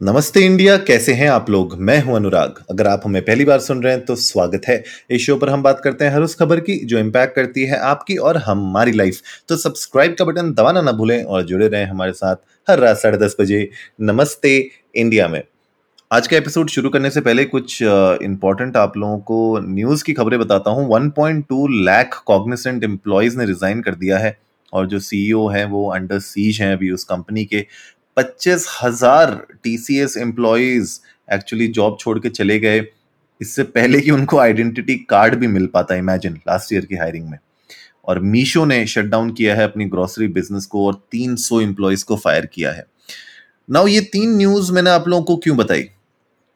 नमस्ते इंडिया, कैसे हैं आप लोग? मैं हूँ अनुराग। अगर आप हमें पहली बार सुन रहे हैं तो स्वागत है। इस शो पर हम बात करते हैं हर उस खबर की, जो इम्पैक्ट करती है आपकी और हमारी लाइफ तो सब्सक्राइब का बटन दबाना ना भूलें और जुड़े रहें हमारे साथ हर रात साढ़े दस बजे नमस्ते इंडिया में। आज का एपिसोड शुरू करने से पहले कुछ इंपॉर्टेंट आप लोगों को न्यूज़ की खबरें बताता हूँ। 1.2 लाख कॉग्निसेंट एम्प्लॉयज़ ने रिज़ाइन कर दिया है और जो सीईओ हैं, वो अंडर सीज हैं अभी उस कंपनी के। पच्चीस हज़ार टीसीएस एम्प्लॉयज़ एक्चुअली जॉब छोड़ के चले गए। इससे पहले कि उनको आइडेंटिटी कार्ड भी मिल पाता है इमेजिन लास्ट ईयर की हायरिंग में। और मीशो ने शट डाउन किया है अपनी ग्रोसरी बिज़नेस को और 300 एम्प्लॉयज़ को फायर किया है। नाउ ये तीन न्यूज़ मैंने आप लोगों को क्यों बताई?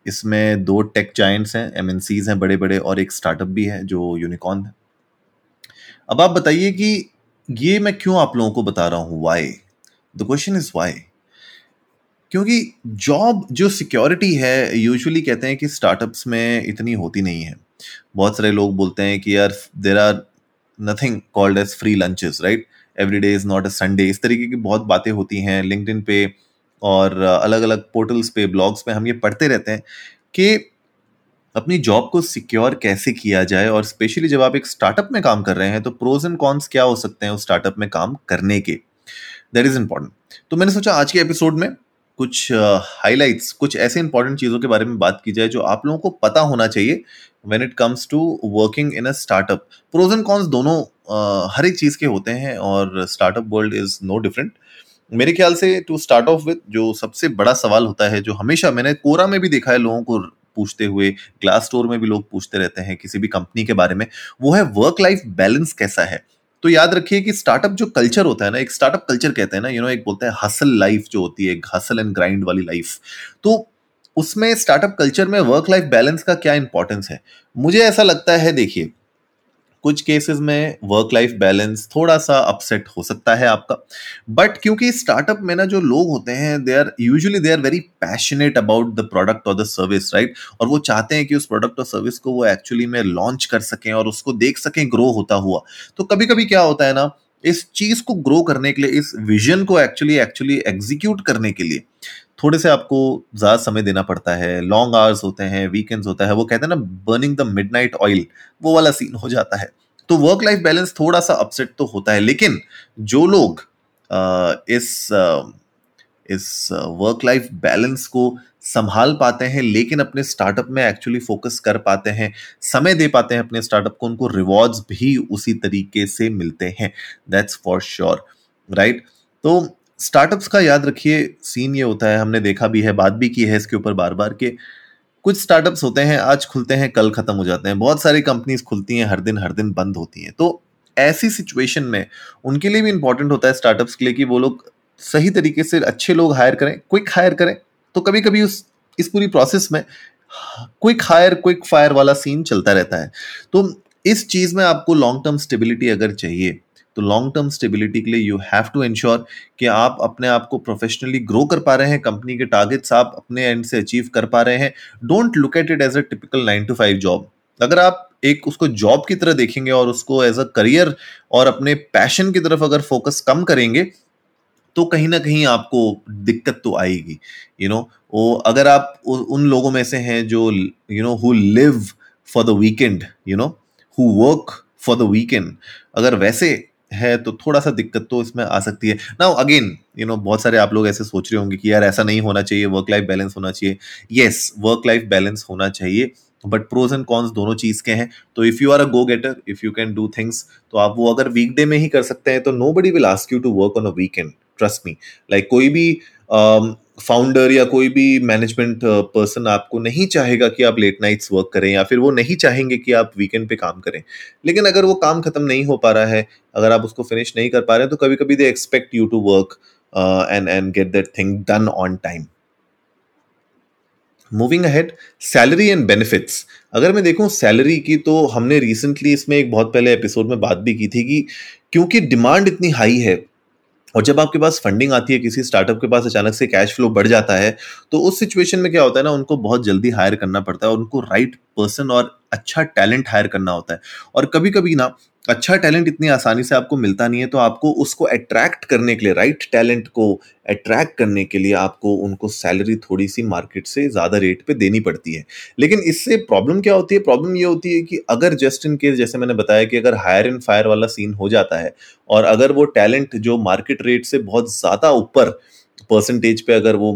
इसमें दो टेक जाइंट्स हैं एमएनसीज हैं बड़े बड़े और एक स्टार्टअप भी है जो यूनिकॉर्न है। अब आप बताइए कि ये मैं क्यों आप लोगों को बता रहा हूँ why the question is why क्योंकि जॉब जो सिक्योरिटी है यूजुअली कहते हैं कि स्टार्टअप्स में इतनी होती नहीं है। बहुत सारे लोग बोलते हैं कि यार there are nothing called as free lunches right every day is not a Sunday इस तरीके की बहुत बातें होती हैं लिंकड पे और अलग अलग पोर्टल्स पे ब्लॉग्स पे हम ये पढ़ते रहते हैं कि अपनी जॉब को सिक्योर कैसे किया जाए और स्पेशली जब आप एक स्टार्टअप में काम कर रहे हैं तो प्रोज एंड कॉन्स क्या हो सकते हैं उस स्टार्टअप में काम करने के? दैट इज़ इंपॉर्टेंट तो मैंने सोचा आज के एपिसोड में कुछ हाइलाइट्स कुछ ऐसे इंपॉर्टेंट चीज़ों के बारे में बात की जाए जो आप लोगों को पता होना चाहिए when it comes to working in a startup pros and cons दोनों uh, हर एक चीज़ के होते हैं और startup world is no different मेरे ख्याल से टू स्टार्ट ऑफ़ विद जो सबसे बड़ा सवाल होता है जो हमेशा मैंने कोरा में भी देखा है लोगों को पूछते हुए ग्लास स्टोर में भी लोग पूछते रहते हैं किसी भी कंपनी के बारे में वो है वर्क लाइफ बैलेंस कैसा है? तो याद रखिए कि स्टार्टअप जो कल्चर होता है ना, एक स्टार्टअप कल्चर कहते हैं ना यू नो एक बोलते हैं हसल लाइफ जो होती है हसल एंड ग्राइंड वाली लाइफ तो उसमें स्टार्टअप कल्चर में वर्क लाइफ बैलेंस का क्या इंपॉर्टेंस है? मुझे ऐसा लगता है, देखिए कुछ केसेस में वर्क लाइफ बैलेंस थोड़ा सा अपसेट हो सकता है आपका। बट क्योंकि स्टार्टअप में ना जो लोग होते हैं they are usually they are very passionate about the product और द सर्विस राइट और वो चाहते हैं कि उस प्रोडक्ट और सर्विस को वो एक्चुअली में लॉन्च कर सकें और उसको देख सकें ग्रो होता हुआ। तो कभी कभी क्या होता है ना, इस चीज़ को ग्रो करने के लिए, इस विजन को एक्चुअली एक्चुअली एग्जीक्यूट करने के लिए थोड़े से आपको ज़्यादा समय देना पड़ता है लॉन्ग आवर्स होते हैं वीकेंड्स होता है, वो कहते हैं ना बर्निंग द मिडनाइट ऑयल वो वाला सीन हो जाता है। तो वर्क लाइफ बैलेंस थोड़ा सा अपसेट तो होता है, लेकिन जो लोग इस इस वर्क लाइफ बैलेंस को संभाल पाते हैं, लेकिन अपने स्टार्टअप में एक्चुअली फोकस कर पाते हैं, समय दे पाते हैं अपने स्टार्टअप को, उनको रिवॉर्ड्स भी उसी तरीके से मिलते हैं दैट्स फॉर श्योर राइट तो स्टार्टअप्स का याद रखिए सीन ये होता है, हमने देखा भी है, बात भी की है इसके ऊपर बार बार के। कुछ स्टार्टअप्स होते हैं, आज खुलते हैं, कल खत्म हो जाते हैं। बहुत सारी कंपनीज़ खुलती हैं, हर दिन हर दिन बंद होती हैं। तो ऐसी सिचुएशन में उनके लिए भी इंपॉर्टेंट होता है स्टार्टअप्स के लिए कि वो लोग सही तरीके से अच्छे लोग हायर करें क्विक हायर करें। तो कभी कभी उस, इस पूरी प्रोसेस में क्विक हायर क्विक फायर वाला सीन चलता रहता है। तो इस चीज़ में आपको लॉन्ग टर्म स्टेबिलिटी अगर चाहिए तो लॉन्ग टर्म स्टेबिलिटी के लिए यू हैव टू इंश्योर कि आप अपने आप को प्रोफेशनली ग्रो कर पा रहे हैं कंपनी के टारगेट्स आप अपने एंड से अचीव कर पा रहे हैं। Don't look at it as a typical nine to five job अगर आप एक उसको जॉब की तरह देखेंगे और उसको एज अ करियर और अपने पैशन की तरफ़ अगर फोकस कम करेंगे तो कहीं ना कहीं आपको दिक्कत तो आएगी। यू नो वो अगर आप उ, उन लोगों में से हैं जो you know who live for the weekend you know who work for the weekend अगर वैसे है तो थोड़ा सा दिक्कत तो इसमें आ सकती है। ना अगेन यू नो बहुत सारे आप लोग ऐसे सोच रहे होंगे कि यार, ऐसा नहीं होना चाहिए वर्क लाइफ बैलेंस होना चाहिए। येस वर्क लाइफ बैलेंस होना चाहिए बट प्रोज एंड कॉन्स दोनों चीज़ के हैं। तो if you are a go getter if you can do things तो आप वो अगर वीकडे में ही कर सकते हैं तो nobody will ask you to work on a weekend trust me like कोई भी फाउंडर या कोई भी मैनेजमेंट पर्सन आपको नहीं चाहेगा कि आप लेट नाइट्स वर्क करें या फिर वो नहीं चाहेंगे कि आप वीकेंड पे काम करें। लेकिन अगर वो काम खत्म नहीं हो पा रहा है, अगर आप उसको फिनिश नहीं कर पा रहे हैं तो कभी कभी they expect you to work and and get that thing done on time moving ahead salary and benefits अगर मैं देखूँ सैलरी की तो हमने रिसेंटली इसमें एक बहुत पहले एपिसोड में बात भी की थी कि क्योंकि डिमांड इतनी हाई है और जब आपके पास फंडिंग आती है किसी स्टार्टअप के पास, अचानक से कैश फ्लो बढ़ जाता है तो उस सिचुएशन में क्या होता है ना, उनको बहुत जल्दी हायर करना पड़ता है और उनको राइट पर्सन और अच्छा टैलेंट हायर करना होता है। और कभी कभी ना अच्छा टैलेंट इतनी आसानी से आपको मिलता नहीं है तो आपको उसको अट्रैक्ट करने के लिए राइट टैलेंट को अट्रैक्ट करने के लिए आपको उनको सैलरी थोड़ी सी मार्केट से ज़्यादा रेट पे देनी पड़ती है। लेकिन इससे प्रॉब्लम क्या होती है? प्रॉब्लम ये होती है कि अगर जस्ट इन केस जैसे मैंने बताया कि अगर हायर एंड फायर वाला सीन हो जाता है, और अगर वो टैलेंट जो मार्केट रेट से बहुत ज़्यादा ऊपर परसेंटेज पे अगर वो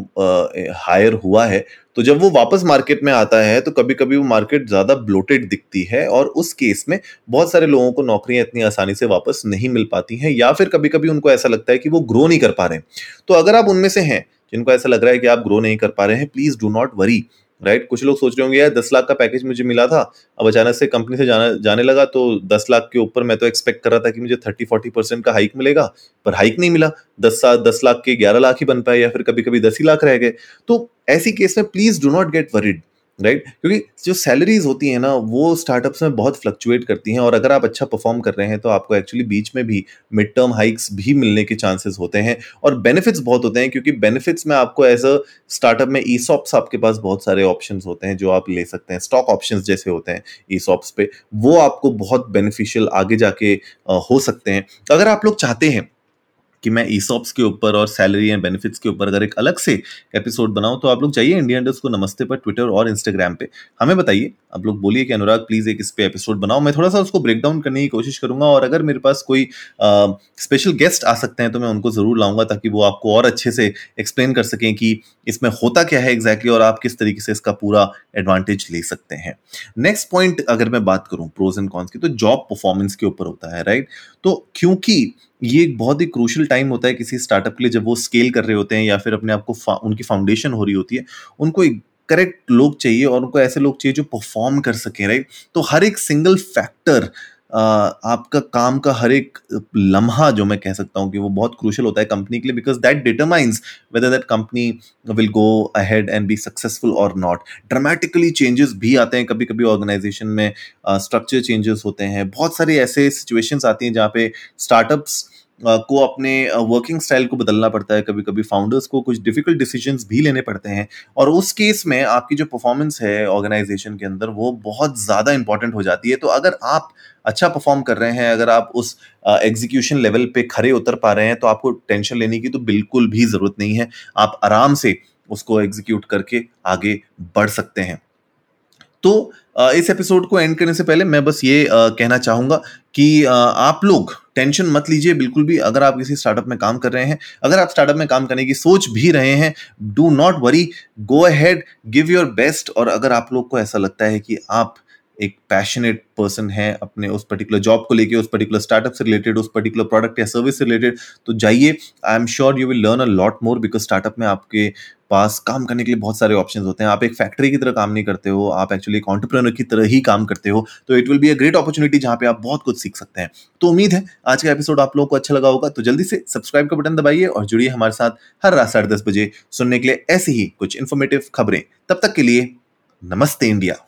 हायर हुआ है तो जब वो वापस मार्केट में आता है तो कभी कभी वो मार्केट ज़्यादा ब्लोटेड दिखती है और उस केस में बहुत सारे लोगों को नौकरियाँ इतनी आसानी से वापस नहीं मिल पाती हैं या फिर कभी कभी उनको ऐसा लगता है कि वो ग्रो नहीं कर पा रहे हैं। तो अगर आप उनमें से हैं, जिनको ऐसा लग रहा है कि आप ग्रो नहीं कर पा रहे हैं please do not worry right कुछ लोग सोच रहे होंगे, यार, दस लाख का पैकेज मुझे मिला था, अब अचानक से कंपनी से जाना, जाने लगा तो दस लाख के ऊपर मैं तो एक्सपेक्ट कर रहा था कि मुझे थर्टी फोर्टी परसेंट का हाइक मिलेगा, पर हाइक नहीं मिला। दस साल दस लाख के ग्यारह लाख ही बन पाए या फिर कभी कभी दस ही लाख रह गए। तो ऐसी केस में please do not get worried right right? क्योंकि जो सैलरीज होती है ना, वो स्टार्टअप्स में बहुत फ्लक्चुएट करती हैं और अगर आप अच्छा परफॉर्म कर रहे हैं तो आपको एक्चुअली बीच में भी मिड टर्म हाइक्स भी मिलने के चांसेस होते हैं और बेनिफिट्स बहुत होते हैं क्योंकि बेनिफिट्स में आपको एज अ स्टार्टअप में ई सॉप्स आपके पास बहुत सारे ऑप्शन होते हैं जो आप ले सकते हैं स्टॉक ऑप्शन जैसे होते हैं ई सॉप्स पे, वो आपको बहुत बेनिफिशियल आगे जाके हो सकते हैं अगर आप लोग चाहते हैं कि मैं ईसॉप्स के ऊपर और सैलरी एंड बेनिफिट्स के ऊपर अगर एक अलग से एपिसोड बनाऊँ तो आप लोग जाइए इंडिया इंडस्ट को नमस्ते पर ट्विटर और इंस्टाग्राम पे। हमें बताइए, आप लोग बोलिए कि अनुराग प्लीज़ एक इस पे एपिसोड बनाओ। मैं थोड़ा सा उसको ब्रेक डाउन करने की कोशिश करूँगा और अगर मेरे पास कोई स्पेशल गेस्ट आ सकते हैं तो मैं उनको ज़रूर लाऊँगा ताकि वो आपको और अच्छे से एक्सप्लेन कर सकें कि इसमें होता क्या है एग्जैक्टली और आप किस तरीके से इसका पूरा एडवांटेज ले सकते हैं। नेक्स्ट पॉइंट अगर मैं बात करूँ प्रोज एंड कॉन्स की तो जॉब परफॉर्मेंस के ऊपर होता है राइट तो क्योंकि ये एक बहुत ही क्रूशल टाइम होता है किसी स्टार्टअप के लिए जब वो स्केल कर रहे होते हैं या फिर अपने आप को उनकी फाउंडेशन हो रही होती है, उनको एक करेक्ट लोग चाहिए और उनको ऐसे लोग चाहिए जो परफॉर्म कर सके राइट तो हर एक सिंगल फैक्टर आपका काम का हर एक लम्हा जो मैं कह सकता हूँ कि वो बहुत क्रूशल होता है कंपनी के लिए because that determines whether that company will go ahead and be successful और नॉट ड्रामेटिकली चेंजेस भी आते हैं कभी कभी ऑर्गेनाइजेशन में स्ट्रक्चर चेंजेस होते हैं। बहुत सारे ऐसे सिचुएशंस आती हैं जहाँ पे स्टार्टअप्स को अपने वर्किंग स्टाइल को बदलना पड़ता है। कभी कभी फाउंडर्स को कुछ डिफ़िकल्ट डिसीजंस भी लेने पड़ते हैं और उस केस में आपकी जो परफॉर्मेंस है ऑर्गेनाइजेशन के अंदर, वो बहुत ज़्यादा इंपॉर्टेंट हो जाती है। तो अगर आप अच्छा परफॉर्म कर रहे हैं, अगर आप उस एग्जीक्यूशन लेवल पे खड़े उतर पा रहे हैं तो आपको टेंशन लेने की तो बिल्कुल भी ज़रूरत नहीं है। आप आराम से उसको एग्जीक्यूट करके आगे बढ़ सकते हैं। तो इस एपिसोड को एंड करने से पहले मैं बस ये कहना चाहूँगा कि आप लोग टेंशन मत लीजिए, बिल्कुल भी अगर आप किसी स्टार्टअप में काम कर रहे हैं, अगर आप स्टार्टअप में काम करने की सोच भी रहे हैं do not worry go ahead give your best और अगर आप लोग को ऐसा लगता है कि आप एक पैशनेट पर्सन है अपने उस पर्टिकुलर जॉब को लेके, उस पर्टिकुलर स्टार्टअप से रिलेटेड उस पर्टिकुलर प्रोडक्ट या सर्विस से रिलेटेड तो जाइए। I am sure you will learn a lot more because startup में आपके पास काम करने के लिए बहुत सारे ऑप्शन होते हैं। आप एक फैक्ट्री की तरह काम नहीं करते हो, आप एक्चुअली एक ऑन्टरप्रेनर की तरह ही काम करते हो तो it will be a great opportunity जहाँ पे आप बहुत कुछ सीख सकते हैं। तो उम्मीद है आज का एपिसोड आप लोगों को अच्छा लगा होगा तो जल्दी से सब्सक्राइब का बटन दबाइए और जुड़िए हमारे साथ हर रात साढ़े दस बजे सुनने के लिए ऐसी ही कुछ इन्फॉर्मेटिव खबरें। तब तक के लिए नमस्ते इंडिया।